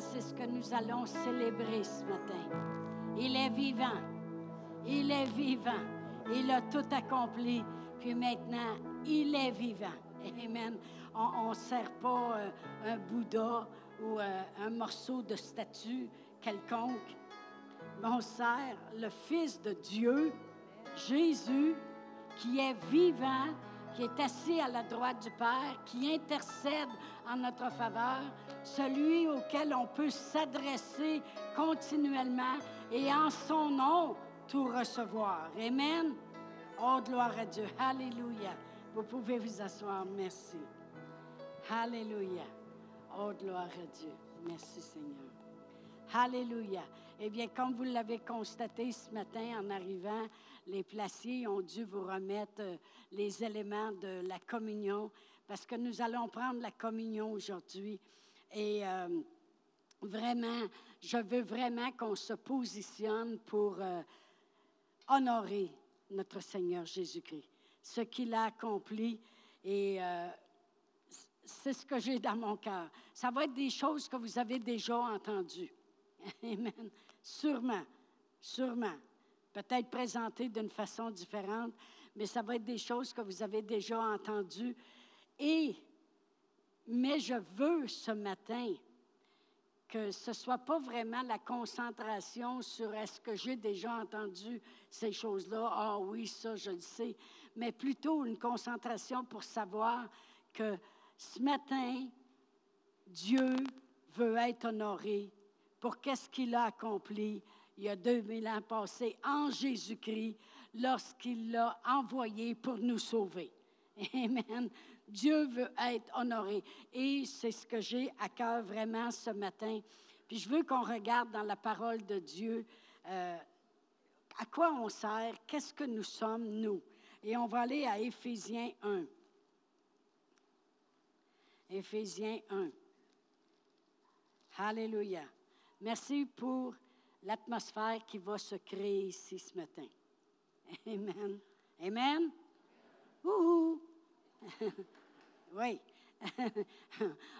c'est ce que nous allons célébrer ce matin. Il est vivant. Il est vivant. Il a tout accompli. Puis maintenant, il est vivant. Amen. On ne sert pas euh, un Bouddha ou euh, un morceau de statue quelconque. On sert le Fils de Dieu, Jésus, qui est vivant, qui est assis à la droite du Père, qui intercède en notre faveur, celui auquel on peut s'adresser continuellement et en son nom tout recevoir. Amen. Oh, gloire à Dieu. Alléluia. Vous pouvez vous asseoir. Merci. Alléluia. Oh, gloire à Dieu. Merci Seigneur. Alléluia. Eh bien, comme vous l'avez constaté ce matin en arrivant, les placiers ont dû vous remettre euh, les éléments de la communion parce que nous allons prendre la communion aujourd'hui. Et euh, vraiment, je veux vraiment qu'on se positionne pour euh, honorer notre Seigneur Jésus-Christ, ce qu'il a accompli. Et c'est ce que j'ai dans mon cœur. Ça va être des choses que vous avez déjà entendues. Amen. Sûrement, sûrement. Peut-être présentées d'une façon différente, mais ça va être des choses que vous avez déjà entendues. Et, mais je veux ce matin que ce ne soit pas vraiment la concentration sur est-ce que j'ai déjà entendu ces choses-là, ah oui, ça, je le sais, mais plutôt une concentration pour savoir que ce matin, Dieu veut être honoré pour qu'est-ce qu'il a accompli il y a 2000 ans passés en Jésus-Christ lorsqu'il l'a envoyé pour nous sauver. Amen. Dieu veut être honoré. Et c'est ce que j'ai à cœur vraiment ce matin. Puis je veux qu'on regarde dans la parole de Dieu euh, à quoi on sert, qu'est-ce que nous sommes, nous. Et on va aller à Éphésiens 1. Éphésiens 1. Alléluia. Merci pour l'atmosphère qui va se créer ici ce matin. Amen. Amen. Ouh. oui.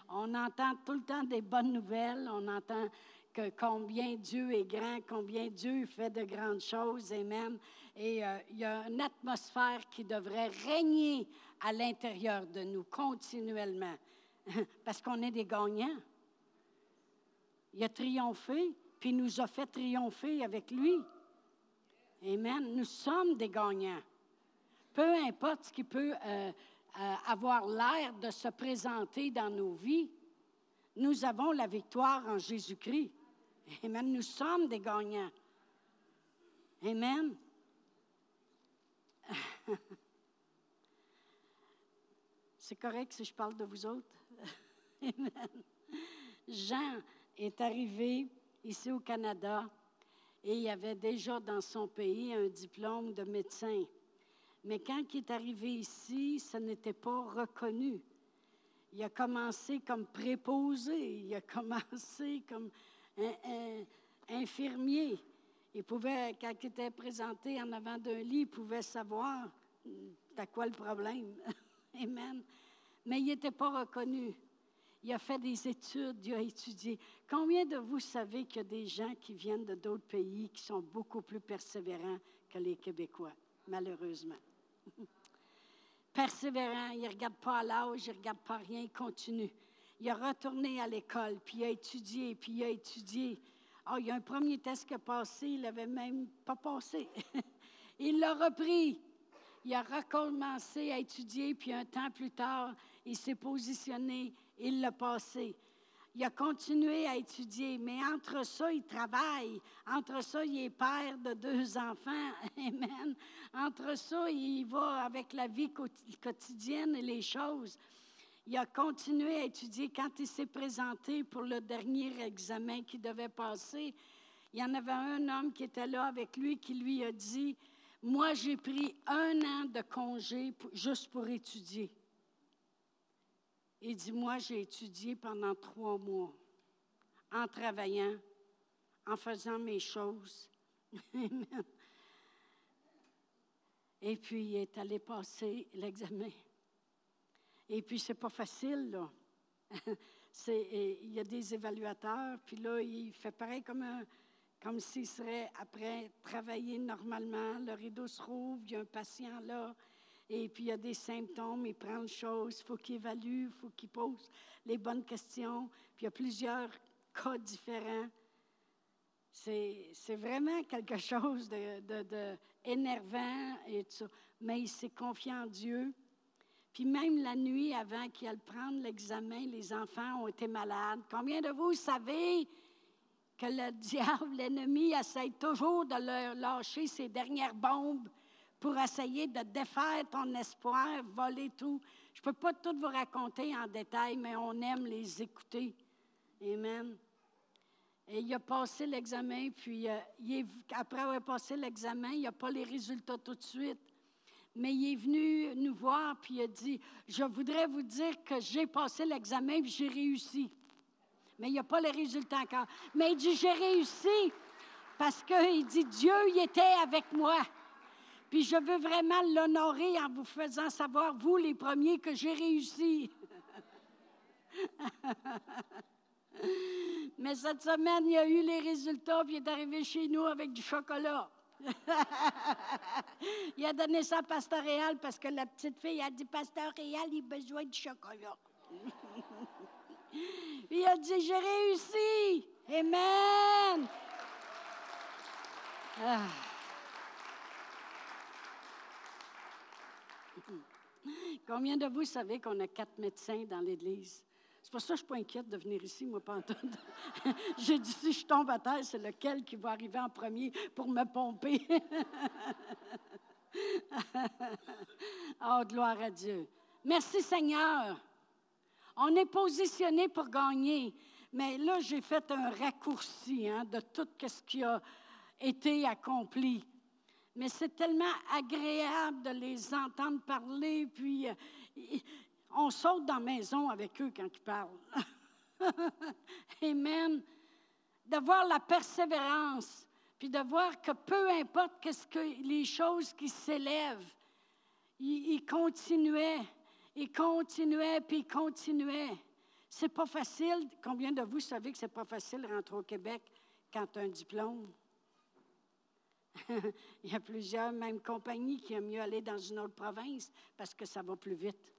on entend tout le temps des bonnes nouvelles. On entend que combien Dieu est grand, combien Dieu fait de grandes choses. Amen. Et euh, il y a une atmosphère qui devrait régner à l'intérieur de nous continuellement. Parce qu'on est des gagnants. Il a triomphé, puis nous a fait triompher avec lui. Amen. Nous sommes des gagnants. Peu importe ce qui peut euh, euh, avoir l'air de se présenter dans nos vies, nous avons la victoire en Jésus-Christ. Amen. Nous sommes des gagnants. Amen. C'est correct si je parle de vous autres? Amen. Jean est arrivé ici au Canada et il avait déjà dans son pays un diplôme de médecin. Mais quand il est arrivé ici, ce n'était pas reconnu. Il a commencé comme préposé, il a commencé comme un, infirmier. Il pouvait, quand il était présenté en avant d'un lit, il pouvait savoir à quoi le problème? Amen. Mais il n'était pas reconnu. Il a fait des études, il a étudié. Combien de vous savez qu'il y a des gens qui viennent de d'autres pays qui sont beaucoup plus persévérants que les Québécois, malheureusement? Persévérant, il ne regarde pas à l'âge, il ne regarde pas rien, il continue. Il a retourné à l'école, puis il a étudié, puis il a étudié. Oh, il y a un premier test qui a passé, il n'avait même pas passé. il l'a repris il a recommencé à étudier, puis un temps plus tard, il s'est positionné, il l'a passé. Il a continué à étudier, mais entre ça, il travaille. Entre ça, il est père de deux enfants. Amen. Entre ça, il va avec la vie quotidienne et les choses. Il a continué à étudier. Quand il s'est présenté pour le dernier examen qu'il devait passer, il y en avait un homme qui était là avec lui qui lui a dit, moi, j'ai pris un an de congé juste pour étudier. Il dit, moi, j'ai étudié pendant trois mois, en travaillant, en faisant mes choses. Et puis, il est allé passer l'examen. Et puis, c'est pas facile, là. il y a des évaluateurs, puis là, il fait pareil comme, comme s'il serait après travailler normalement. Le rideau se rouvre, il y a un patient là, et puis il y a des symptômes, il prend le chose, il faut qu'il évalue, il faut qu'il pose les bonnes questions, puis il y a plusieurs cas différents. C'est vraiment quelque chose de, énervant et tout ça. Mais il s'est confié en Dieu. Puis même la nuit avant qu'il aille prendre l'examen, les enfants ont été malades. Combien de vous savez que le diable, l'ennemi, essaie toujours de leur lâcher ses dernières bombes? Pour essayer de défaire ton espoir, voler tout. Je ne peux pas tout vous raconter en détail, mais on aime les écouter. Amen. Et il a passé l'examen, puis euh, après avoir passé l'examen, il n'a pas les résultats tout de suite. Mais il est venu nous voir, puis il a dit, je voudrais vous dire que j'ai passé l'examen, puis j'ai réussi. Mais il n'y a pas les résultats encore. Mais il dit, j'ai réussi, parce qu'il dit, Dieu, il était avec moi. Puis je veux vraiment l'honorer en vous faisant savoir, vous les premiers, que j'ai réussi. Mais cette semaine, il y a eu les résultats, puis il est arrivé chez nous avec du chocolat. il a donné ça à Pasteur Réal parce que la petite fille a dit Pasteur Réal, il a besoin de chocolat. il a dit J'ai réussi. Amen. Ah. Combien de vous savez qu'on a quatre médecins dans l'Église? C'est pour ça que je ne suis pas inquiète de venir ici, moi, pas J'ai dit, si je tombe à terre, c'est lequel qui va arriver en premier pour me pomper? oh, gloire à Dieu. Merci Seigneur. On est positionné pour gagner. Mais là, j'ai fait un raccourci hein, de tout ce qui a été accompli. Mais c'est tellement agréable de les entendre parler, puis euh, on saute dans la maison avec eux quand ils parlent. Amen. De voir la persévérance, puis de voir que peu importe qu'est-ce que les choses qui s'élèvent, ils, continuaient, ils continuaient, puis ils continuaient. C'est pas facile. Combien de vous savez que c'est pas facile de rentrer au Québec quand tu as un diplôme? Il y a plusieurs, même compagnies, qui aiment mieux aller dans une autre province parce que ça va plus vite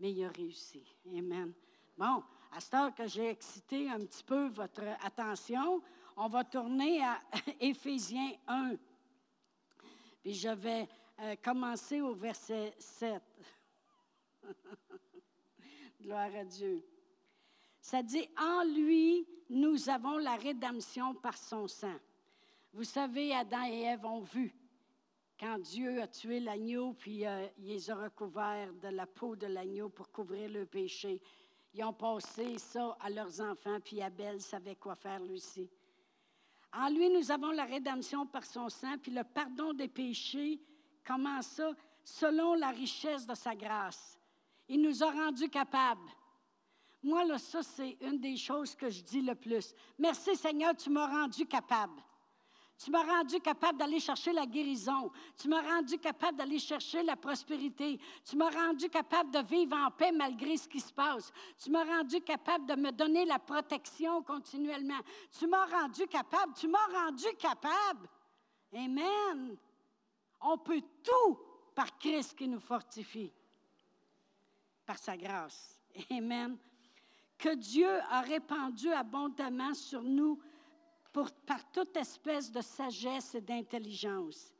mais il a réussi. Amen. Bon, à ce temps que j'ai excité un petit peu votre attention, on va tourner à Éphésiens 1. Puis je vais euh, commencer au verset 7. Gloire à Dieu. Ça dit, en lui, nous avons la rédemption par son sang. Vous savez, Adam et Ève ont vu quand Dieu a tué l'agneau, puis euh, il les a recouverts de la peau de l'agneau pour couvrir le péché, ils ont passé ça à leurs enfants, puis Abel savait quoi faire lui aussi. En lui, nous avons la rédemption par son sang, puis le pardon des péchés. Comment ça? Selon la richesse de sa grâce. Il nous a rendus capables. Moi, là, ça, c'est une des choses que je dis le plus. Merci Seigneur, tu m'as rendu capable. Tu m'as rendu capable d'aller chercher la guérison. Tu m'as rendu capable d'aller chercher la prospérité. Tu m'as rendu capable de vivre en paix malgré ce qui se passe. Tu m'as rendu capable de me donner la protection continuellement. Tu m'as rendu capable. Tu m'as rendu capable. Amen. On peut tout par Christ qui nous fortifie, par sa grâce. Amen. Que Dieu a répandu abondamment sur nous par toute espèce de sagesse et d'intelligence.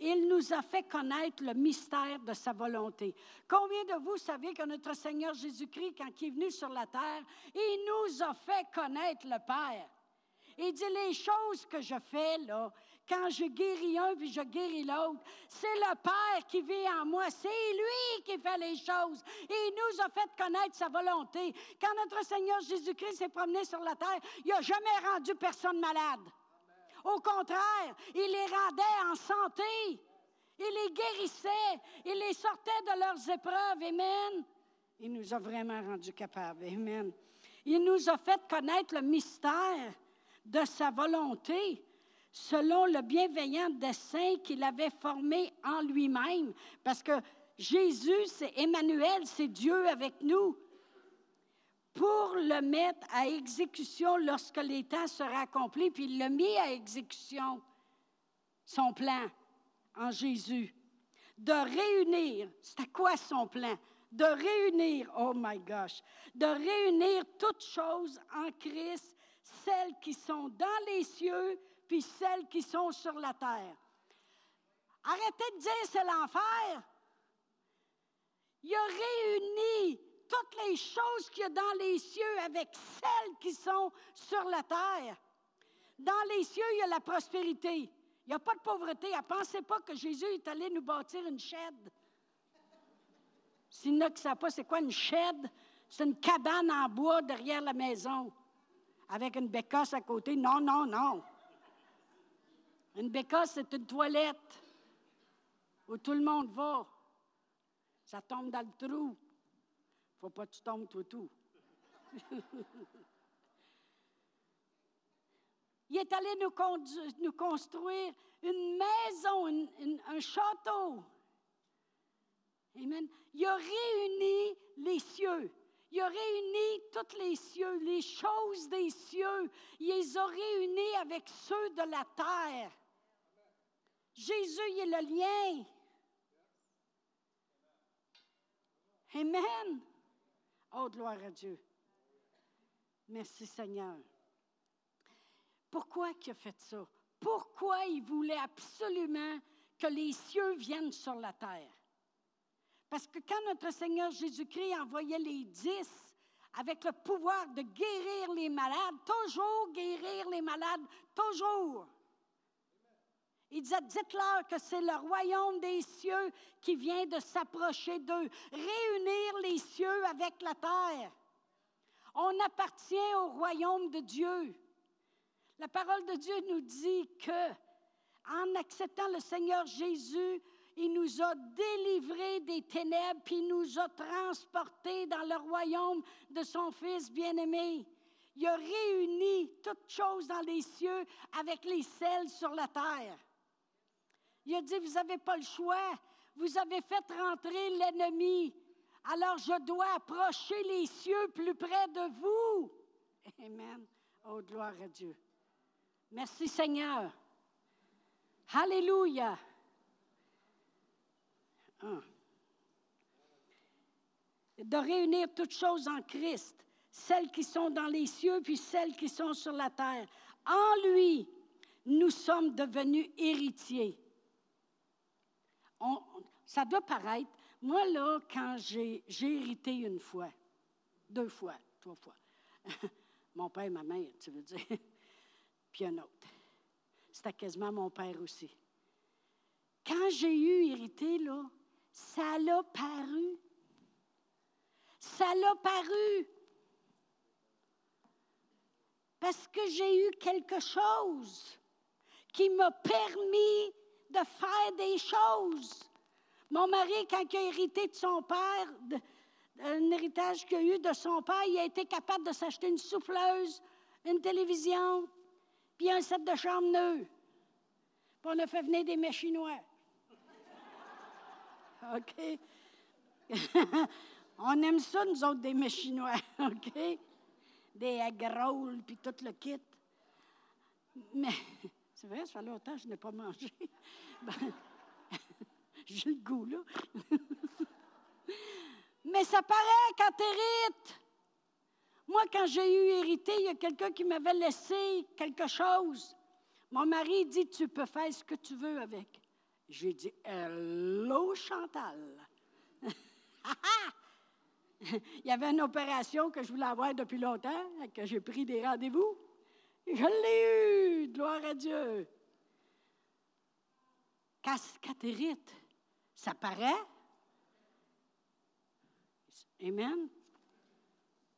Il nous a fait connaître le mystère de sa volonté. Combien de vous savez que notre Seigneur Jésus-Christ, quand il est venu sur la terre, il nous a fait connaître le Père? Il dit, les choses que je fais, là, quand je guéris un puis je guéris l'autre, c'est le Père qui vit en moi. C'est lui qui fait les choses. Et il nous a fait connaître sa volonté. Quand notre Seigneur Jésus-Christ s'est promené sur la terre, il n'a jamais rendu personne malade. Au contraire, il les rendait en santé. Il les guérissait. Il les sortait de leurs épreuves. Amen. Il nous a vraiment rendus capables. Amen. Il nous a fait connaître le mystère de sa volonté selon le bienveillant dessein qu'il avait formé en lui-même. Parce que Jésus, c'est Emmanuel, c'est Dieu avec nous. pour le mettre à exécution lorsque les temps sera accompli, puis il l'a mis à exécution, son plan en Jésus. De réunir, c'était quoi son plan? De réunir, oh my gosh, de réunir toutes choses en Christ, celles qui sont dans les cieux, puis celles qui sont sur la terre. Arrêtez de dire c'est l'enfer. Il a réuni toutes les choses qu'il y a dans les cieux avec celles qui sont sur la terre. Dans les cieux, il y a la prospérité. Il n'y a pas de pauvreté. Ne pensez pas que Jésus est allé nous bâtir une chaîne. S'il n'y a qui ne pas c'est quoi une chaîne, c'est une cabane en bois derrière la maison, avec une bécasse à côté. Non, non, non. Une bécasse, c'est une toilette où tout le monde va. Ça tombe dans le trou. Faut pas que tu tombes tout, tout. Il est allé nous, construire une maison, un château. Amen. Il a réuni les cieux. Il a réuni tous les cieux, les choses des cieux. Il les a réunis avec ceux de la terre. Jésus, il est le lien. Amen. Oh, gloire à Dieu. Merci Seigneur. Pourquoi il a fait ça? Pourquoi il voulait absolument que les cieux viennent sur la terre? Parce que quand notre Seigneur Jésus-Christ envoyait les dix avec le pouvoir de guérir les malades, toujours guérir les malades, toujours. Il disait, dites-leur que c'est le royaume des cieux qui vient de s'approcher d'eux. Réunir les cieux avec la terre. On appartient au royaume de Dieu. La parole de Dieu nous dit que, en acceptant le Seigneur Jésus, il nous a délivrés des ténèbres, puis il nous a transportés dans le royaume de son Fils bien-aimé. Il a réuni toutes choses dans les cieux avec les celles sur la terre. Il a dit, vous n'avez pas le choix. Vous avez fait rentrer l'ennemi. Alors je dois approcher les cieux plus près de vous. Amen. Oh, gloire à Dieu. Merci Seigneur. Alléluia. De réunir toutes choses en Christ, celles qui sont dans les cieux puis celles qui sont sur la terre. En lui, nous sommes devenus héritiers ça doit paraître, moi là, quand j'ai hérité une fois, deux fois, trois fois, mon père et ma mère, tu veux dire, puis un autre. C'était quasiment mon père aussi. Quand j'ai eu hérité, là, ça l'a paru. Ça l'a paru. Parce que j'ai eu quelque chose qui m'a permis de faire des choses. Mon mari, quand il a hérité de son père, un héritage qu'il a eu de son père, il a été capable de s'acheter une souffleuse, une télévision, puis un set de chambre neuf. Puis on a fait venir des mets chinois. OK? on aime ça, nous autres, des mets chinois. OK? Des agrolles, puis tout le kit. Mais c'est vrai, ça fait longtemps que je n'ai pas mangé. Ben, j'ai le goût, là. Mais ça paraît quand tu hérites. Moi, quand j'ai eu hérité, il y a quelqu'un qui m'avait laissé quelque chose. Mon mari dit Tu peux faire ce que tu veux avec. J'ai dit Hello, Chantal. il y avait une opération que je voulais avoir depuis longtemps, que j'ai pris des rendez-vous. Je l'ai eu, gloire à Dieu. Cascatérite, ça paraît? Amen.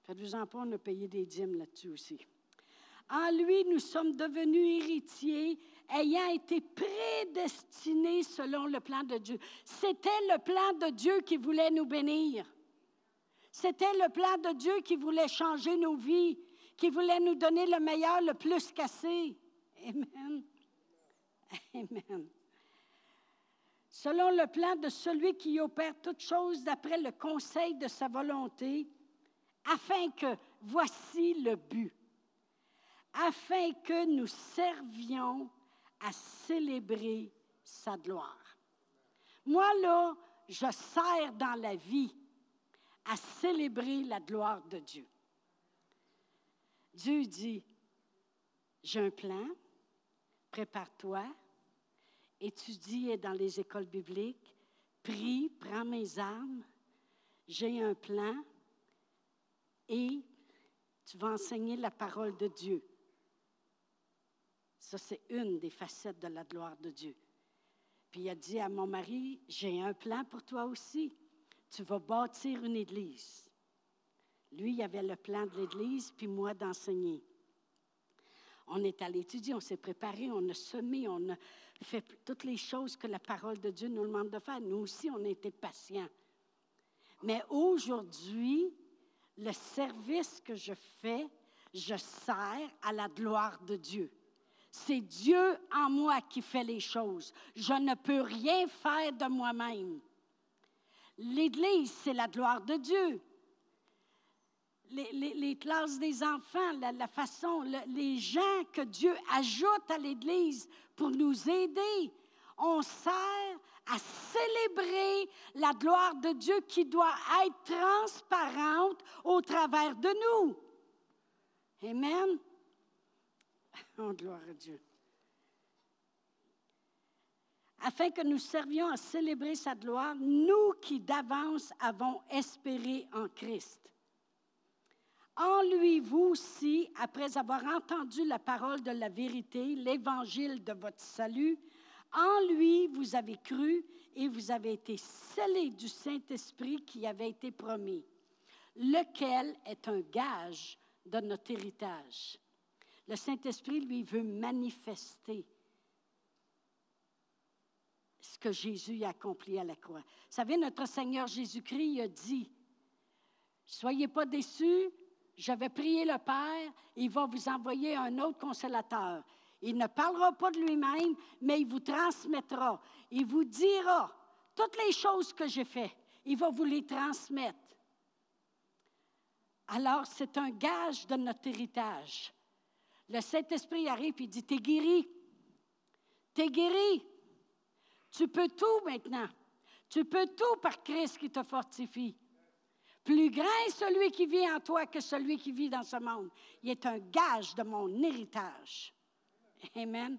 Faites-vous-en pas, on a payé des dîmes là-dessus aussi. En lui, nous sommes devenus héritiers, ayant été prédestinés selon le plan de Dieu. C'était le plan de Dieu qui voulait nous bénir. C'était le plan de Dieu qui voulait changer nos vies qui voulait nous donner le meilleur, le plus cassé. Amen. Amen. Selon le plan de celui qui opère toutes choses d'après le conseil de sa volonté, afin que, voici le but, afin que nous servions à célébrer sa gloire. Moi, là, je sers dans la vie à célébrer la gloire de Dieu. Dieu dit, j'ai un plan, prépare-toi, étudie dans les écoles bibliques, prie, prends mes armes, j'ai un plan et tu vas enseigner la parole de Dieu. Ça, c'est une des facettes de la gloire de Dieu. Puis il a dit à mon mari, j'ai un plan pour toi aussi. Tu vas bâtir une église. Lui, il avait le plan de l'église, puis moi d'enseigner. On est allé étudier, on s'est préparé, on a semé, on a fait toutes les choses que la parole de Dieu nous demande de faire. Nous aussi, on a été patients. Mais aujourd'hui, le service que je fais, je sers à la gloire de Dieu. C'est Dieu en moi qui fait les choses. Je ne peux rien faire de moi-même. L'Église, c'est la gloire de Dieu. Les, classes des enfants, la, façon, les gens que Dieu ajoute à l'Église pour nous aider, on sert à célébrer la gloire de Dieu qui doit être transparente au travers de nous. Amen. Oh, gloire à Dieu. Afin que nous servions à célébrer sa gloire, nous qui d'avance avons espéré en Christ. En lui, vous aussi, après avoir entendu la parole de la vérité, l'évangile de votre salut, en lui, vous avez cru et vous avez été scellés du Saint-Esprit qui avait été promis, lequel est un gage de notre héritage? Le Saint-Esprit, lui, veut manifester ce que Jésus a accompli à la croix. Vous savez, notre Seigneur Jésus-Christ a dit, Soyez pas déçus, je vais prier le Père, il va vous envoyer un autre consolateur. Il ne parlera pas de lui-même, mais il vous transmettra. Il vous dira toutes les choses que j'ai faites. Il va vous les transmettre. Alors, c'est un gage de notre héritage. Le Saint-Esprit arrive et dit, t'es guéri. T'es guéri. Tu peux tout maintenant. Tu peux tout par Christ qui te fortifie. Plus grand est celui qui vit en toi que celui qui vit dans ce monde. Il est un gage de mon héritage. Amen.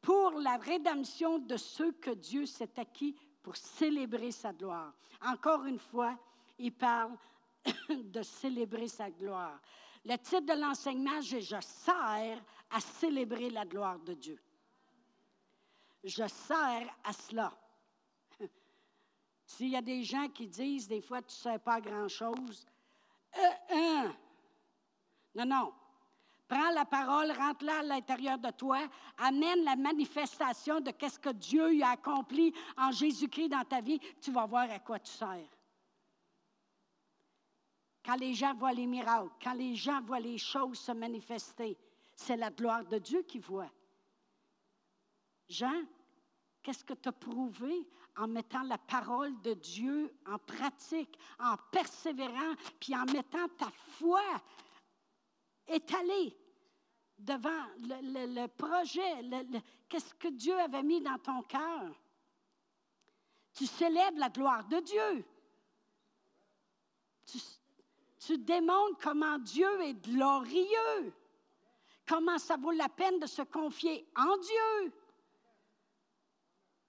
Pour la rédemption de ceux que Dieu s'est acquis pour célébrer sa gloire. Encore une fois, il parle de célébrer sa gloire. Le titre de l'enseignement, c'est Je sers à célébrer la gloire de Dieu. Je sers à cela. S'il y a des gens qui disent des fois, tu ne sais pas grand-chose, euh, euh. non, non, Prends la parole, rentre-la à l'intérieur de toi, amène la manifestation de ce que Dieu a accompli en Jésus-Christ dans ta vie, tu vas voir à quoi tu sers. Quand les gens voient les miracles, quand les gens voient les choses se manifester, c'est la gloire de Dieu qui voit. Jean, qu'est-ce que tu as prouvé en mettant la parole de Dieu en pratique, en persévérant, puis en mettant ta foi étalé devant le, projet, qu'est-ce que Dieu avait mis dans ton cœur? Tu célèbres la gloire de Dieu. Tu démontres comment Dieu est glorieux, comment ça vaut la peine de se confier en Dieu.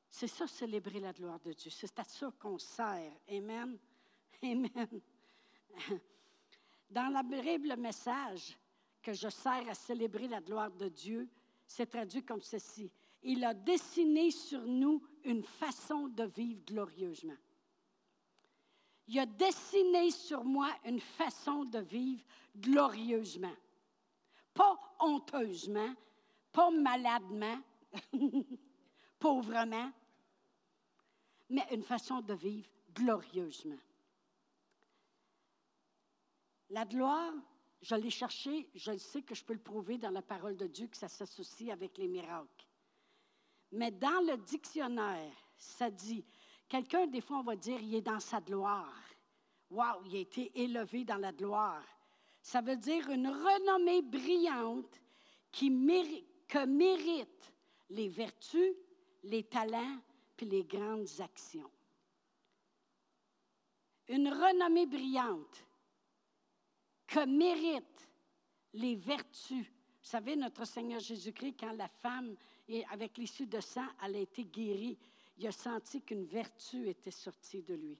C'est ça, célébrer la gloire de Dieu. C'est à ça qu'on sert. Amen. Amen. Dans la Bible, le message, que je sers à célébrer la gloire de Dieu, c'est traduit comme ceci. Il a dessiné sur nous une façon de vivre glorieusement. Il a dessiné sur moi une façon de vivre glorieusement. Pas honteusement, pas maladement, pauvrement, mais une façon de vivre glorieusement. La gloire, je l'ai cherché, je sais que je peux le prouver dans la parole de Dieu que ça s'associe avec les miracles. Mais dans le dictionnaire, ça dit, quelqu'un, des fois, on va dire, il est dans sa gloire, Wow, il a été élevé dans la gloire. Ça veut dire une renommée brillante qui que mérite les vertus, les talents puis les grandes actions. Une renommée brillante que mérite les vertus. Vous savez, notre Seigneur Jésus-Christ, quand la femme, avec l'issue de sang, elle a été guérie, il a senti qu'une vertu était sortie de lui.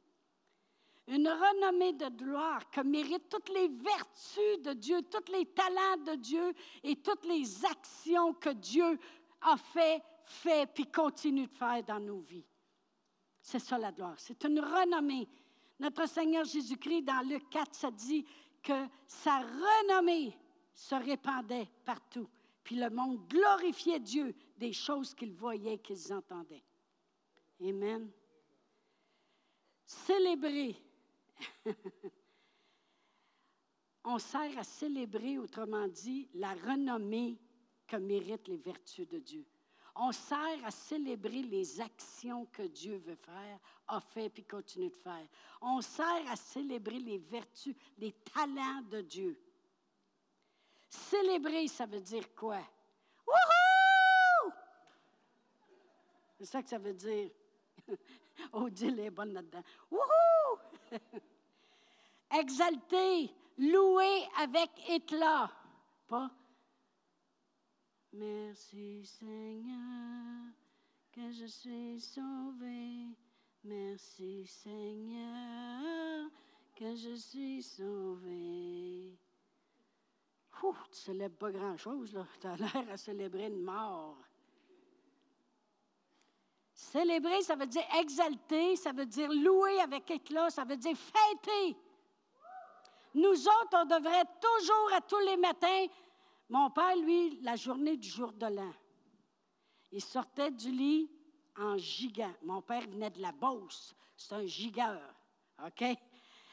Une renommée de gloire que méritent toutes les vertus de Dieu, tous les talents de Dieu et toutes les actions que Dieu a fait, fait, puis continue de faire dans nos vies. C'est ça la gloire. C'est une renommée. Notre Seigneur Jésus-Christ, dans Luc 4, ça dit que sa renommée se répandait partout. Puis le monde glorifiait Dieu des choses qu'ils voyaient, qu'ils entendaient. Amen. Célébrer. On sert à célébrer, autrement dit, la renommée que méritent les vertus de Dieu. On sert à célébrer les actions que Dieu veut faire, a fait puis continue de faire. On sert à célébrer les vertus, les talents de Dieu. Célébrer, ça veut dire quoi? Wouhou! C'est ça que ça veut dire. Odile est bonne là-dedans. Wouhou! Exalter, louer avec éclat. Pas Merci Seigneur que je suis sauvé. Merci Seigneur que je suis sauvé. Tu célèbres pas grand-chose, là. Tu as l'air à célébrer une mort. Célébrer, ça veut dire exalter, ça veut dire louer avec éclat, ça veut dire fêter. Nous autres, on devrait toujours, à tous les matins, mon père, lui, la journée du jour de l'an, il sortait du lit en gigant. Mon père venait de la Beauce. C'est un gigueur. OK?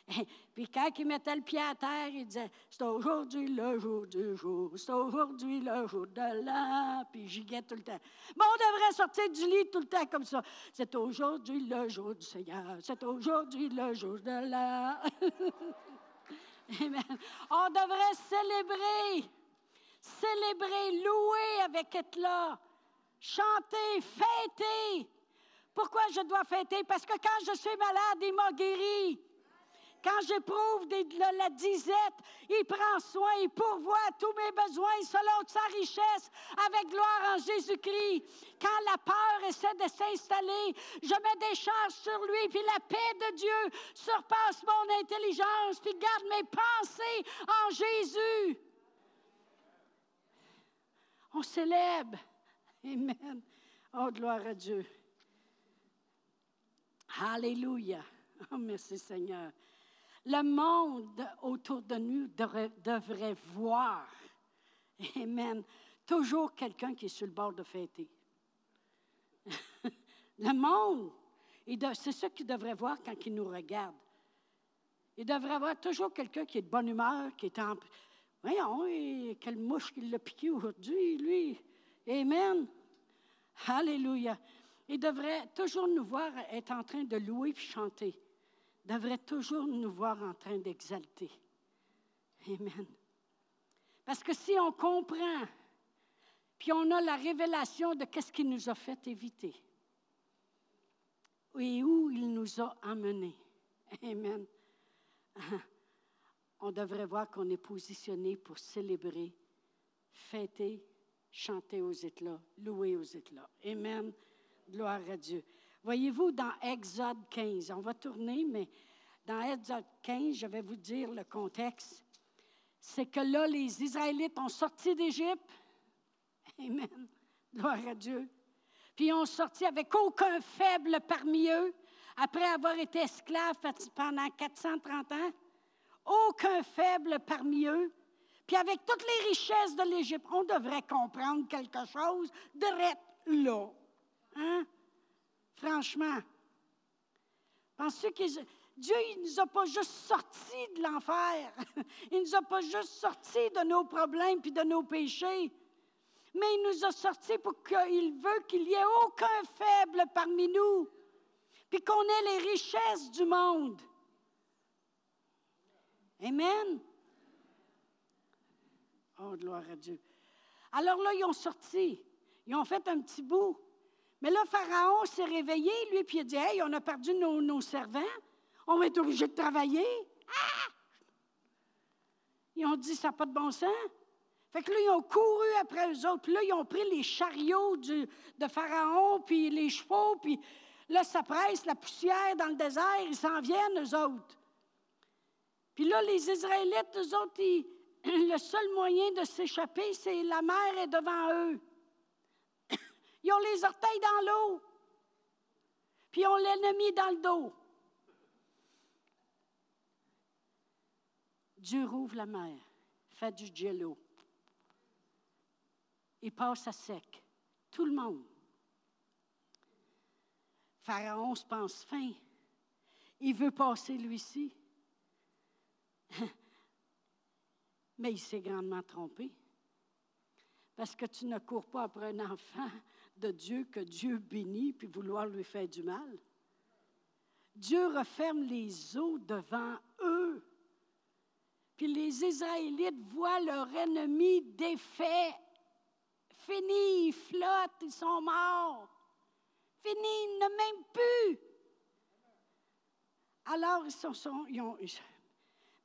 Puis quand il mettait le pied à terre, il disait C'est aujourd'hui le jour du jour, c'est aujourd'hui le jour de l'an. Puis il giguait tout le temps. Mais on devrait sortir du lit tout le temps comme ça. C'est aujourd'hui le jour du Seigneur, c'est aujourd'hui le jour de l'an. On devrait célébrer, célébrer, louer avec éclat, chanter, fêter. Pourquoi je dois fêter? Parce que quand je suis malade, il m'a guéri. Quand j'éprouve la disette, il prend soin, il pourvoit tous mes besoins selon sa richesse, avec gloire en Jésus-Christ. Quand la peur essaie de s'installer, je mets des charges sur lui, puis la paix de Dieu surpasse mon intelligence, puis garde mes pensées en Jésus. On célèbre. Amen. Oh, gloire à Dieu. Alléluia. Oh, merci Seigneur le monde autour de nous devrait, voir, Amen, toujours quelqu'un qui est sur le bord de fêter. le monde, c'est ce qu'il devrait voir quand il nous regarde. Il devrait voir toujours quelqu'un qui est de bonne humeur, qui est en... Voyons, quelle mouche qui l'a piqué aujourd'hui, lui. Amen. Alléluia. Il devrait toujours nous voir être en train de louer et chanter devrait toujours nous voir en train d'exalter. Amen. Parce que si on comprend, puis on a la révélation de qu'est-ce qu'il nous a fait éviter et où il nous a emmenés. Amen. On devrait voir qu'on est positionné pour célébrer, fêter, chanter aux éclats, louer aux éclats. Amen. Gloire à Dieu. Voyez-vous, dans Exode 15, on va tourner, mais dans Exode 15, je vais vous dire le contexte. C'est que là, les Israélites ont sorti d'Égypte. Amen. Gloire à Dieu. Puis ils ont sorti avec aucun faible parmi eux, après avoir été esclaves pendant 430 ans. Aucun faible parmi eux. Puis avec toutes les richesses de l'Égypte, on devrait comprendre quelque chose de là. Hein? Franchement. Pensez que Dieu, ne nous a pas juste sortis de l'enfer. Il ne nous a pas juste sortis de nos problèmes puis de nos péchés. Mais il nous a sortis pour qu'il veut qu'il n'y ait aucun faible parmi nous. Puis qu'on ait les richesses du monde. Amen. Oh, gloire à Dieu. Alors là, ils ont sorti. Ils ont fait un petit bout. Mais là, Pharaon s'est réveillé, lui, puis il a dit Hey, on a perdu nos, servants. On va être obligé de travailler. Ah! Ils ont dit Ça n'a pas de bon sens. Fait que là, ils ont couru après eux autres. Puis là, ils ont pris les chariots de Pharaon, puis les chevaux, puis là, ça presse la poussière dans le désert. Ils s'en viennent, eux autres. Puis là, les Israélites, eux autres, le seul moyen de s'échapper, c'est la mer est devant eux. Ils ont les orteils dans l'eau. Puis ils ont l'ennemi dans le dos. Dieu rouvre la mer, fait du jello. Il passe à sec. Tout le monde. Pharaon se pense fin. Il veut passer lui-ci. Mais il s'est grandement trompé. Parce que tu ne cours pas après un enfant de Dieu que Dieu bénit puis vouloir lui faire du mal. Dieu referme les eaux devant eux. Puis les Israélites voient leur ennemi défait. Fini, ils flottent, ils sont morts. Fini, ils ne m'aiment plus. Alors, ils sont,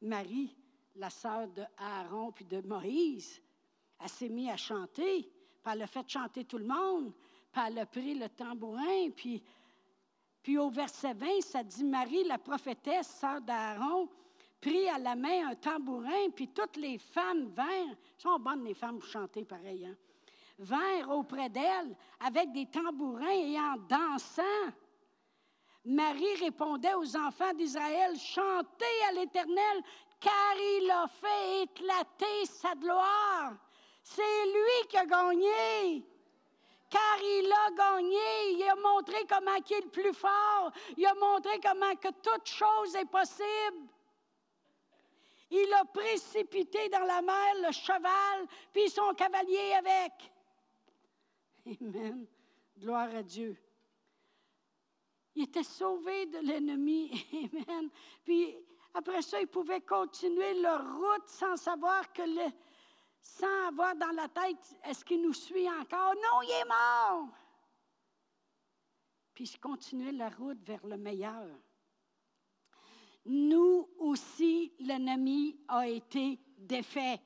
Marie, la sœur de Aaron puis de Moïse, elle s'est mise à chanter, puis elle a fait chanter tout le monde, puis elle a pris le tambourin, puis, puis au verset 20, ça dit Marie, la prophétesse, sœur d'Aaron, prit à la main un tambourin, puis toutes les femmes vinrent, sont bonnes les femmes pour chanter pareil, hein, vinrent auprès d'elle avec des tambourins et en dansant. Marie répondait aux enfants d'Israël, chantez à l'Éternel, car il a fait éclater sa gloire. C'est lui qui a gagné. Car il a gagné, il a montré comment il est le plus fort, il a montré comment que toute chose est possible. Il a précipité dans la mer le cheval, puis son cavalier avec. Amen. Gloire à Dieu. Il était sauvé de l'ennemi. Amen. Puis après ça, ils pouvaient continuer leur route sans savoir que le, sans avoir dans la tête, est-ce qu'il nous suit encore? Non, il est mort. Puis ils continuaient la route vers le meilleur. Nous aussi, l'ennemi a été défait.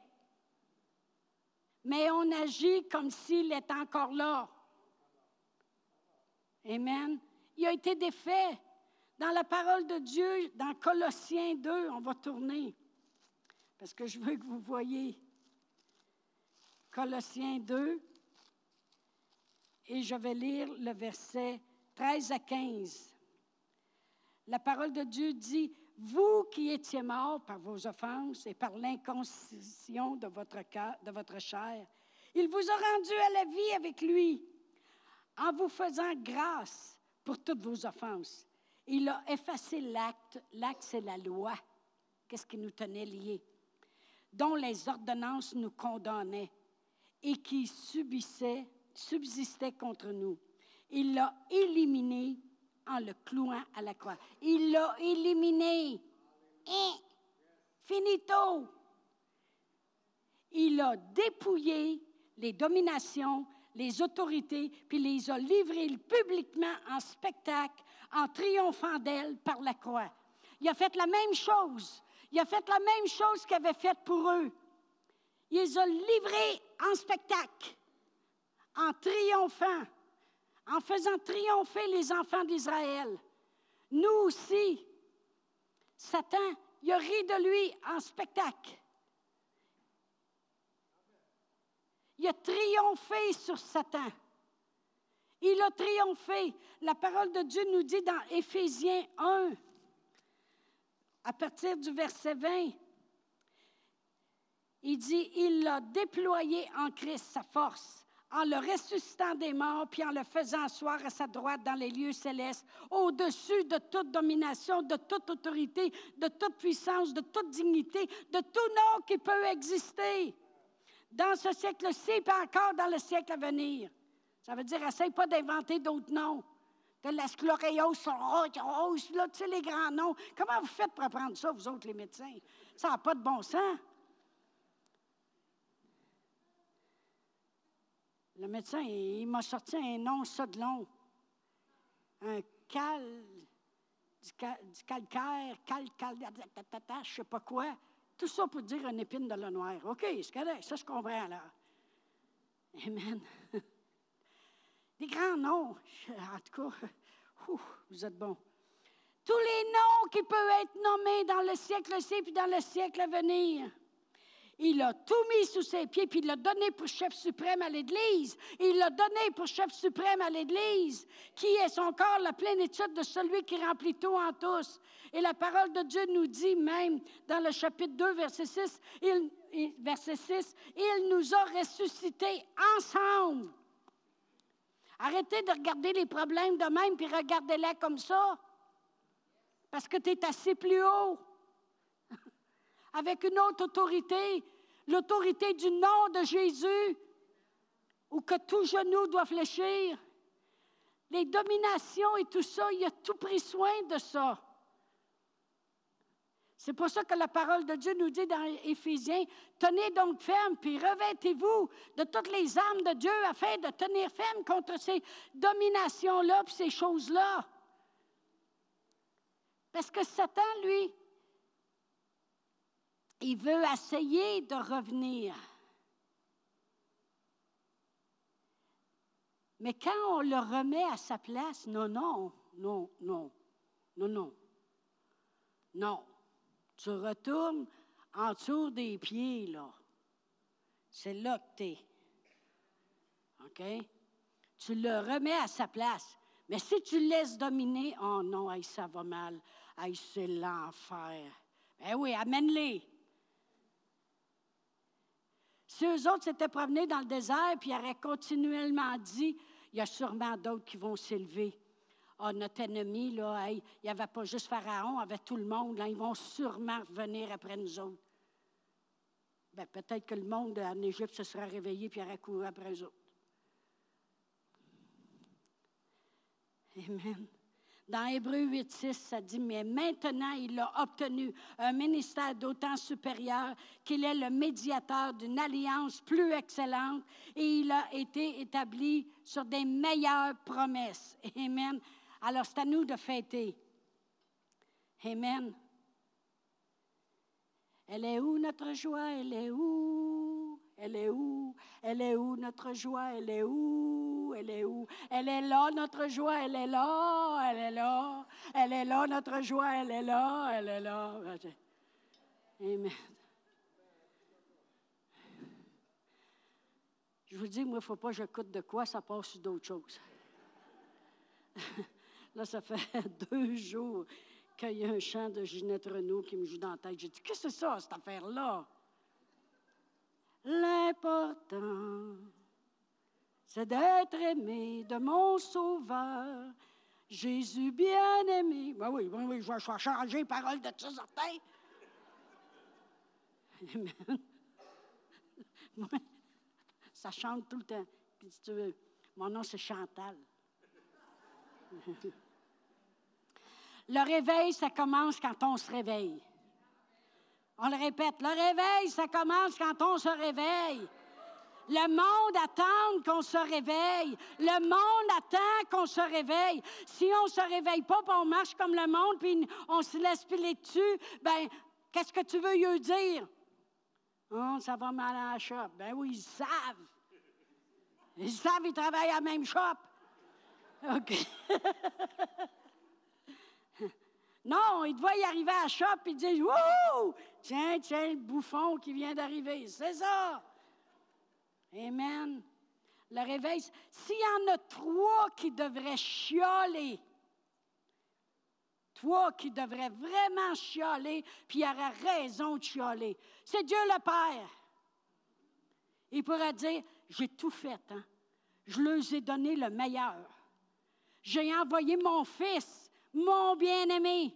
Mais on agit comme s'il est encore là. Amen. Il a été défait. Dans la parole de Dieu, dans Colossiens 2, on va tourner, parce que je veux que vous voyez. Colossiens 2, et je vais lire le verset 13 à 15. La parole de Dieu dit, Vous qui étiez morts par vos offenses et par l'inconcision de de votre chair, il vous a rendu à la vie avec lui, en vous faisant grâce pour toutes vos offenses il a effacé l'acte. L'acte, c'est la loi. Qu'est-ce qui nous tenait liés? Dont les ordonnances nous condamnaient et qui subissait, subsistait contre nous. Il l'a éliminé en le clouant à la croix. Il l'a éliminé. Hein? Finito. Il a dépouillé les dominations, les autorités, puis les a livrées publiquement en spectacle en triomphant d'elle par la croix. Il a fait la même chose. Il a fait la même chose qu'il avait faite pour eux. Il les a livrés en spectacle, en triomphant, en faisant triompher les enfants d'Israël. Nous aussi, Satan, il a ri de lui en spectacle. Il a triomphé sur Satan. Il a triomphé. La parole de Dieu nous dit dans Éphésiens 1, à partir du verset 20, il dit, il l'a déployé en Christ, sa force, en le ressuscitant des morts, puis en le faisant asseoir à sa droite dans les lieux célestes, au-dessus de toute domination, de toute autorité, de toute puissance, de toute dignité, de tout nom qui peut exister dans ce siècle-ci, et encore dans le siècle à venir. Ça veut dire, essaye pas d'inventer d'autres noms. de la sclérose rose, là, tu sais, les grands noms. Comment vous faites pour apprendre ça, vous autres, les médecins? Ça n'a pas de bon sens. Le médecin, il, m'a sorti un nom, ça de long. Un cal, du, calcaire, cal, cal, je ne sais pas quoi. Tout ça pour dire une épine de la noire. OK, c'est correct, ça je comprends là. Amen. Des grands noms. En tout cas, vous êtes bons. Tous les noms qui peuvent être nommés dans le siècle-ci puis dans le siècle à venir. Il a tout mis sous ses pieds, puis il l'a donné pour chef suprême à l'Église. Il l'a donné pour chef suprême à l'Église, qui est son corps, la plénitude de celui qui remplit tout en tous. Et la parole de Dieu nous dit même dans le chapitre 2, verset 6, il, verset 6, il nous a ressuscités ensemble. Arrêtez de regarder les problèmes de même, puis regardez-les comme ça. Parce que tu es assez plus haut avec une autre autorité, l'autorité du nom de Jésus, où que tout genou doit fléchir. Les dominations et tout ça, il a tout pris soin de ça. C'est pour ça que la parole de Dieu nous dit dans Éphésiens, tenez donc ferme, puis revêtez-vous de toutes les armes de Dieu afin de tenir ferme contre ces dominations-là, puis ces choses-là. Parce que Satan, lui, il veut essayer de revenir. Mais quand on le remet à sa place, non, non, non, non, non, non, non. Tu retournes en dessous des pieds, là. C'est là que tu es. OK? Tu le remets à sa place. Mais si tu le laisses dominer, oh non, ça va mal. c'est l'enfer. Ben oui, amène-les. Si eux autres s'étaient promenés dans le désert puis auraient continuellement dit, il y a sûrement d'autres qui vont s'élever. Ah, notre ennemi, là, il n'y avait pas juste Pharaon, il y avait tout le monde. Ils vont sûrement venir après nous autres. Ben, peut-être que le monde en Égypte se sera réveillé puis aurait couru après eux autres. Amen. Dans Hébreu 8, 6, ça dit, mais maintenant il a obtenu un ministère d'autant supérieur qu'il est le médiateur d'une alliance plus excellente et il a été établi sur des meilleures promesses. Amen. Alors c'est à nous de fêter. Amen. Elle est où notre joie? Elle est où? Elle est où? Elle est où notre joie? Elle est où? Elle est où? Elle est là, notre joie, elle est là, elle est là. Elle est là, notre joie, elle est là, elle est là. Amen. Je vous dis, moi, il ne faut pas que j'écoute de quoi, ça passe sur d'autres choses. Là, ça fait deux jours qu'il y a un chant de Ginette Renault qui me joue dans la tête. J'ai dit, qu'est-ce que c'est ça, cette affaire-là? L'important, c'est d'être aimé de mon Sauveur, Jésus bien-aimé. Ben oui, ben oui, je vais changer les paroles de ça, certain. Amen. ça chante tout le temps. Puis si tu veux, mon nom, c'est Chantal. Le réveil, ça commence quand on se réveille. On le répète, le réveil, ça commence quand on se réveille. Le monde attend qu'on se réveille. Le monde attend qu'on se réveille. Si on se réveille pas, puis on marche comme le monde, puis on se laisse piler dessus, ben qu'est-ce que tu veux lui dire? Oh, ça va mal à la shop. Ben oui, ils savent. Ils savent, ils travaillent à la même shop. OK. non, il doit y arriver à la shop et dire Wouh! Tiens, tiens, le bouffon qui vient d'arriver. C'est ça. Amen. Le réveil. S'il y en a trois qui devraient chialer, trois qui devraient vraiment chialer, puis il aurait raison de chialer, c'est Dieu le Père. Il pourrait dire J'ai tout fait, hein? Je leur ai donné le meilleur. J'ai envoyé mon fils, mon bien-aimé.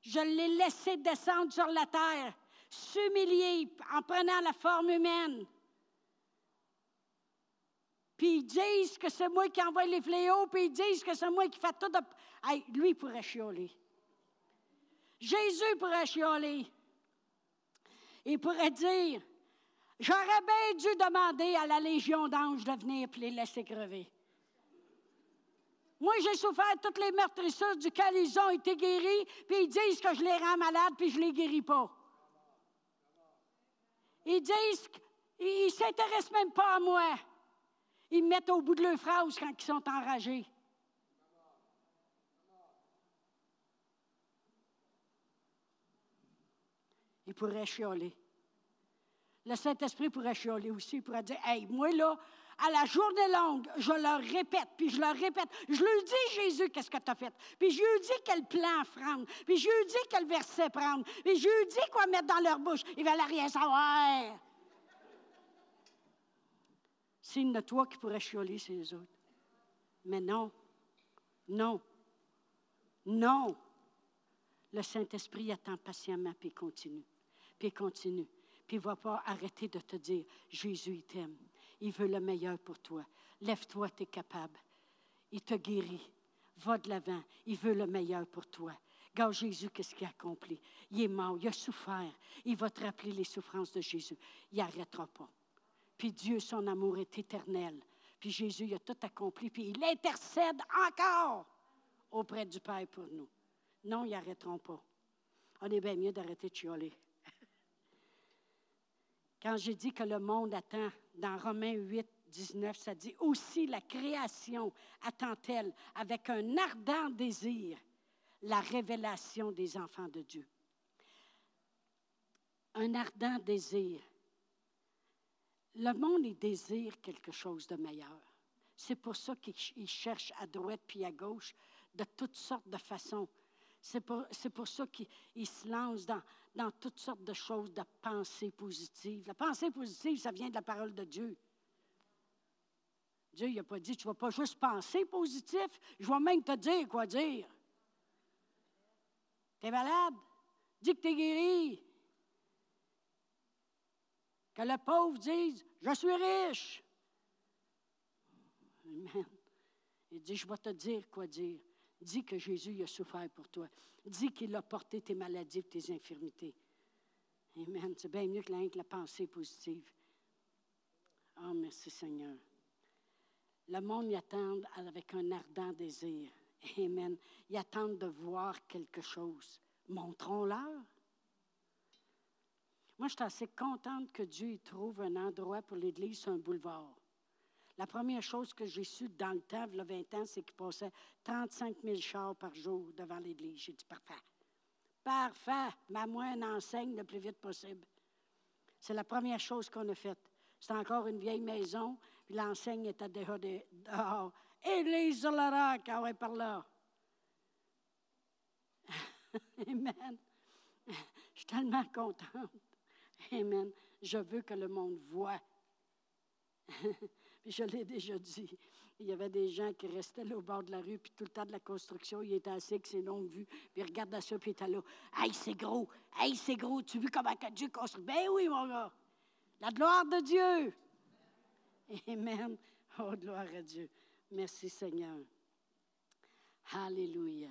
Je l'ai laissé descendre sur la terre, s'humilier en prenant la forme humaine. puis ils disent que c'est moi qui envoie les fléaux, puis ils disent que c'est moi qui fais tout. De... Lui pourrait chialer. Jésus pourrait chialer. Il pourrait dire J'aurais bien dû demander à la Légion d'anges de venir et les laisser crever. Moi, j'ai souffert toutes les meurtrissures duquel ils ont été guéris, puis ils disent que je les rends malades, puis je ne les guéris pas. Ils disent qu'ils ne s'intéressent même pas à moi. Ils me mettent au bout de leur phrase quand ils sont enragés. Ils pourraient chialer. Le Saint-Esprit pourrait chialer aussi. Il pourrait dire Hey, moi, là, à la journée longue, je leur répète, puis je leur répète. Je lui dis, Jésus, qu'est-ce que tu as fait? Puis je lui dis quel plan prendre. Puis je lui dis quel verset prendre. Puis je lui dis quoi mettre dans leur bouche. Ils veulent rien savoir. C'est une de toi qui pourrait chialer ces les autres. Mais non. Non. Non. Le Saint-Esprit attend patiemment, puis continue. Puis continue. Puis il ne va pas arrêter de te dire, Jésus, il t'aime. Il veut le meilleur pour toi. Lève-toi, tu es capable. Il te guérit. Va de l'avant. Il veut le meilleur pour toi. Regarde Jésus, qu'est-ce qu'il a accompli? Il est mort, il a souffert. Il va te rappeler les souffrances de Jésus. Il n'arrêtera pas. Puis Dieu, son amour est éternel. Puis Jésus, il a tout accompli. Puis il intercède encore auprès du Père pour nous. Non, ils n'arrêteront pas. On est bien mieux d'arrêter de chialer. Quand j'ai dit que le monde attend, dans Romains 8, 19, ça dit aussi la création attend-elle avec un ardent désir la révélation des enfants de Dieu. Un ardent désir. Le monde, il désire quelque chose de meilleur. C'est pour ça qu'il cherche à droite puis à gauche de toutes sortes de façons. C'est pour, pour, ça qu'il se lance dans, dans toutes sortes de choses de pensée positive. La pensée positive, ça vient de la parole de Dieu. Dieu n'a pas dit, tu ne vas pas juste penser positif, je vais même te dire quoi dire. Tu es malade? Dis que tu es guéri. Que le pauvre dise, je suis riche. Amen. Il dit, je vais te dire quoi dire. Dis que Jésus a souffert pour toi. Dis qu'il a porté tes maladies et tes infirmités. Amen. C'est bien mieux que la, pensée positive. Oh, merci Seigneur. Le monde y attend avec un ardent désir. Amen. Ils attendent de voir quelque chose. Montrons-leur. Moi, je suis assez contente que Dieu y trouve un endroit pour l'Église sur un boulevard. La première chose que j'ai su dans le temps, il y a 20 ans, c'est qu'il passait 35 000 chars par jour devant l'Église. J'ai dit parfait. Parfait. Mais moi, une enseigne le plus vite possible. C'est la première chose qu'on a faite. C'est encore une vieille maison, l'enseigne était déjà dehors. Église sur le roc, ah ouais, par là. Amen. Je suis tellement contente. Amen. Je veux que le monde voit Puis je l'ai déjà dit. Il y avait des gens qui restaient là au bord de la rue, puis tout le temps de la construction, il était assis avec ses longues vues, puis il regardait ça, puis il était là. Hey, c'est gros! Hey, c'est gros! Tu vois comment Dieu construit? Ben oui, mon gars! La gloire de Dieu! Amen. Oh, gloire à Dieu. Merci, Seigneur. Alléluia.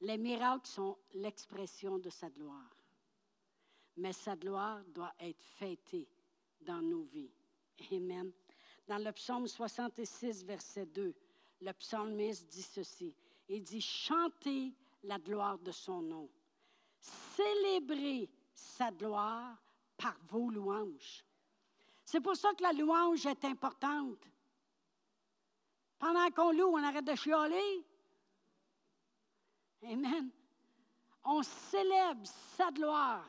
Les miracles sont l'expression de sa gloire. Mais sa gloire doit être fêtée dans nos vies. Amen. Dans le psaume 66, verset 2, le psalmiste dit ceci. Il dit, chantez la gloire de son nom. Célébrez sa gloire par vos louanges. C'est pour ça que la louange est importante. Pendant qu'on loue, on arrête de chialer. Amen. On célèbre sa gloire.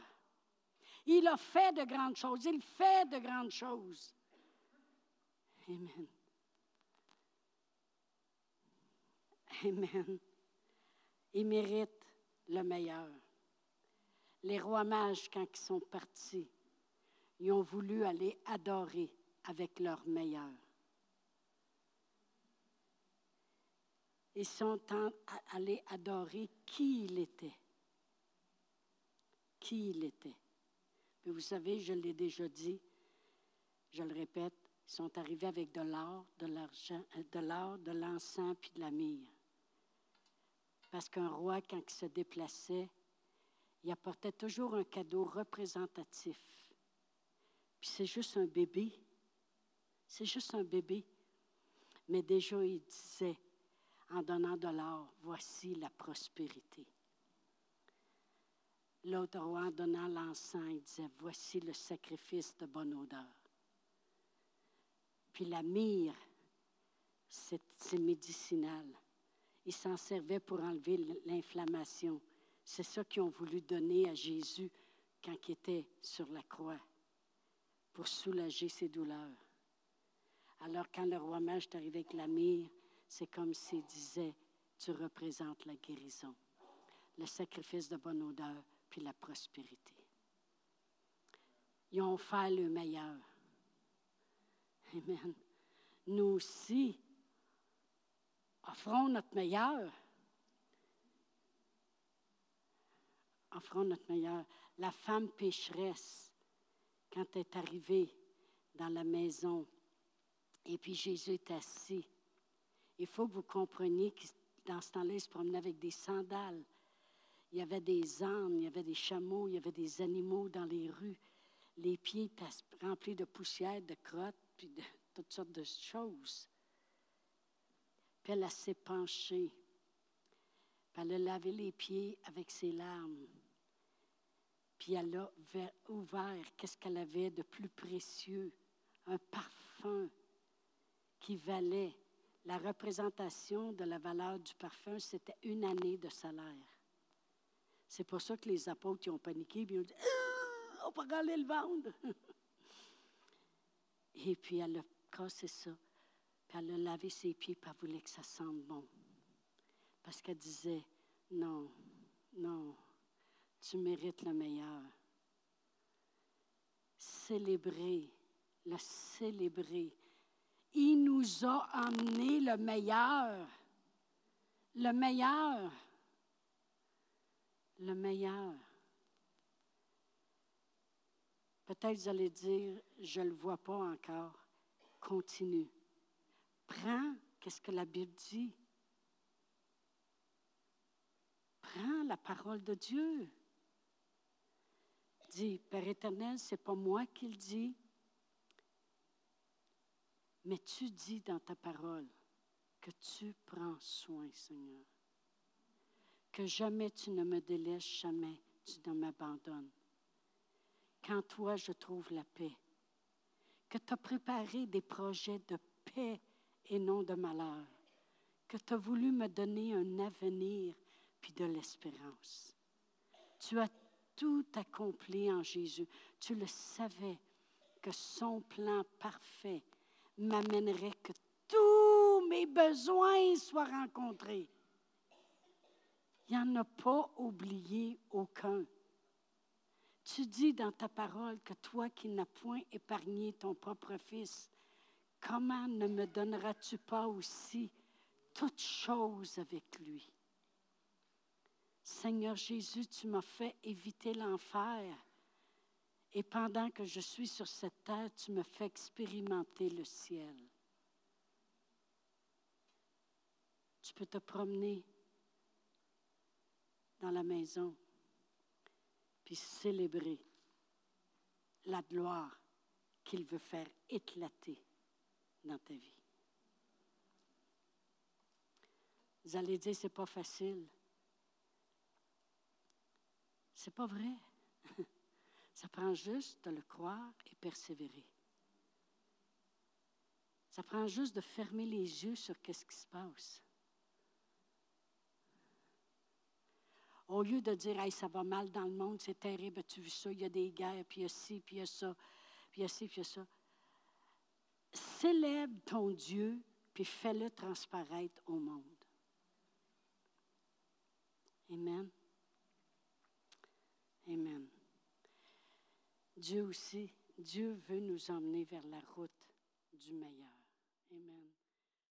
Il a fait de grandes choses. Il fait de grandes choses. Amen. Amen. Il mérite le meilleur. Les rois mages, quand ils sont partis, ils ont voulu aller adorer avec leur meilleur. Ils sont allés adorer qui il était. Qui il était. Puis vous savez, je l'ai déjà dit, je le répète, Ils sont arrivés avec de l'or, de l'argent, euh, de l'or, de l'encens puis de la myrrhe. Parce qu'un roi, quand il se déplaçait, il apportait toujours un cadeau représentatif. Puis c'est juste un bébé. C'est juste un bébé. Mais déjà, il disait, en donnant de l'or, voici la prospérité. L'autre roi, en donnant l'encens, il disait, voici le sacrifice de bonne odeur. Puis la myrrhe, c'est médicinal. Il s'en servait pour enlever l'inflammation. C'est ça qu'ils ont voulu donner à Jésus quand il était sur la croix, pour soulager ses douleurs. Alors quand le roi mage est arrivé avec la myrrhe, c'est comme s'il disait, tu représentes la guérison, le sacrifice de bonne odeur, puis la prospérité. Ils ont fait le meilleur. Amen. Nous aussi, offrons notre meilleur. Offrons notre meilleur. La femme pécheresse, quand elle est arrivée dans la maison, et puis Jésus est assis, il faut que vous compreniez que dans ce temps-là, il se promenait avec des sandales. Il y avait des ânes, il y avait des chameaux, il y avait des animaux dans les rues. Les pieds étaient remplis de poussière, de crottes, puis de toutes sortes de choses. Puis elle s'est penchée. Puis elle a lavé les pieds avec ses larmes. Puis elle a ouvert qu'est-ce qu'elle avait de plus précieux, un parfum qui valait la représentation de la valeur du parfum, c'était une année de salaire. C'est pour ça que les apôtres ont paniqué et ont dit ah, On va aller le vendre. et puis elle a cassé ça. Puis elle a lavé ses pieds et elle voulait que ça sente bon. Parce qu'elle disait Non, non, tu mérites le meilleur. Célébrer, le célébrer il nous a amené le meilleur. Le meilleur. Le meilleur. Peut-être vous allez dire, je ne le vois pas encore. Continue. Prends, qu'est-ce que la Bible dit? Prends la parole de Dieu. Dis, Père éternel, ce n'est pas moi qui le dis, mais tu dis dans ta parole que tu prends soin, Seigneur. Que jamais tu ne me délaisses, jamais tu ne m'abandonnes. Quand toi, je trouve la paix. Que tu as préparé des projets de paix et non de malheur. Que tu as voulu me donner un avenir puis de l'espérance. Tu as tout accompli en Jésus. Tu le savais que son plan parfait m'amènerait que tous mes besoins soient rencontrés. Il n'y en a pas oublié aucun. Tu dis dans ta parole que toi qui n'as point épargné ton propre fils, comment ne me donneras-tu pas aussi toutes choses avec lui? Seigneur Jésus, tu m'as fait éviter l'enfer et pendant que je suis sur cette terre, tu me fais expérimenter le ciel. Tu peux te promener dans la maison, célébrer la gloire qu'il veut faire éclater dans ta vie. Vous allez dire, c'est pas facile. C'est pas vrai. Ça prend juste de le croire et persévérer. Ça prend juste de fermer les yeux sur ce qui se passe. Au lieu de dire, hey, ça va mal dans le monde, c'est terrible, tu vu ça, il y a des guerres, puis il y a ci, puis il y a ça, puis il y a ci, puis il y a ça. Célèbre ton Dieu, puis fais-le transparaître au monde. Amen. Amen. Dieu aussi, Dieu veut nous emmener vers la route du meilleur. Amen.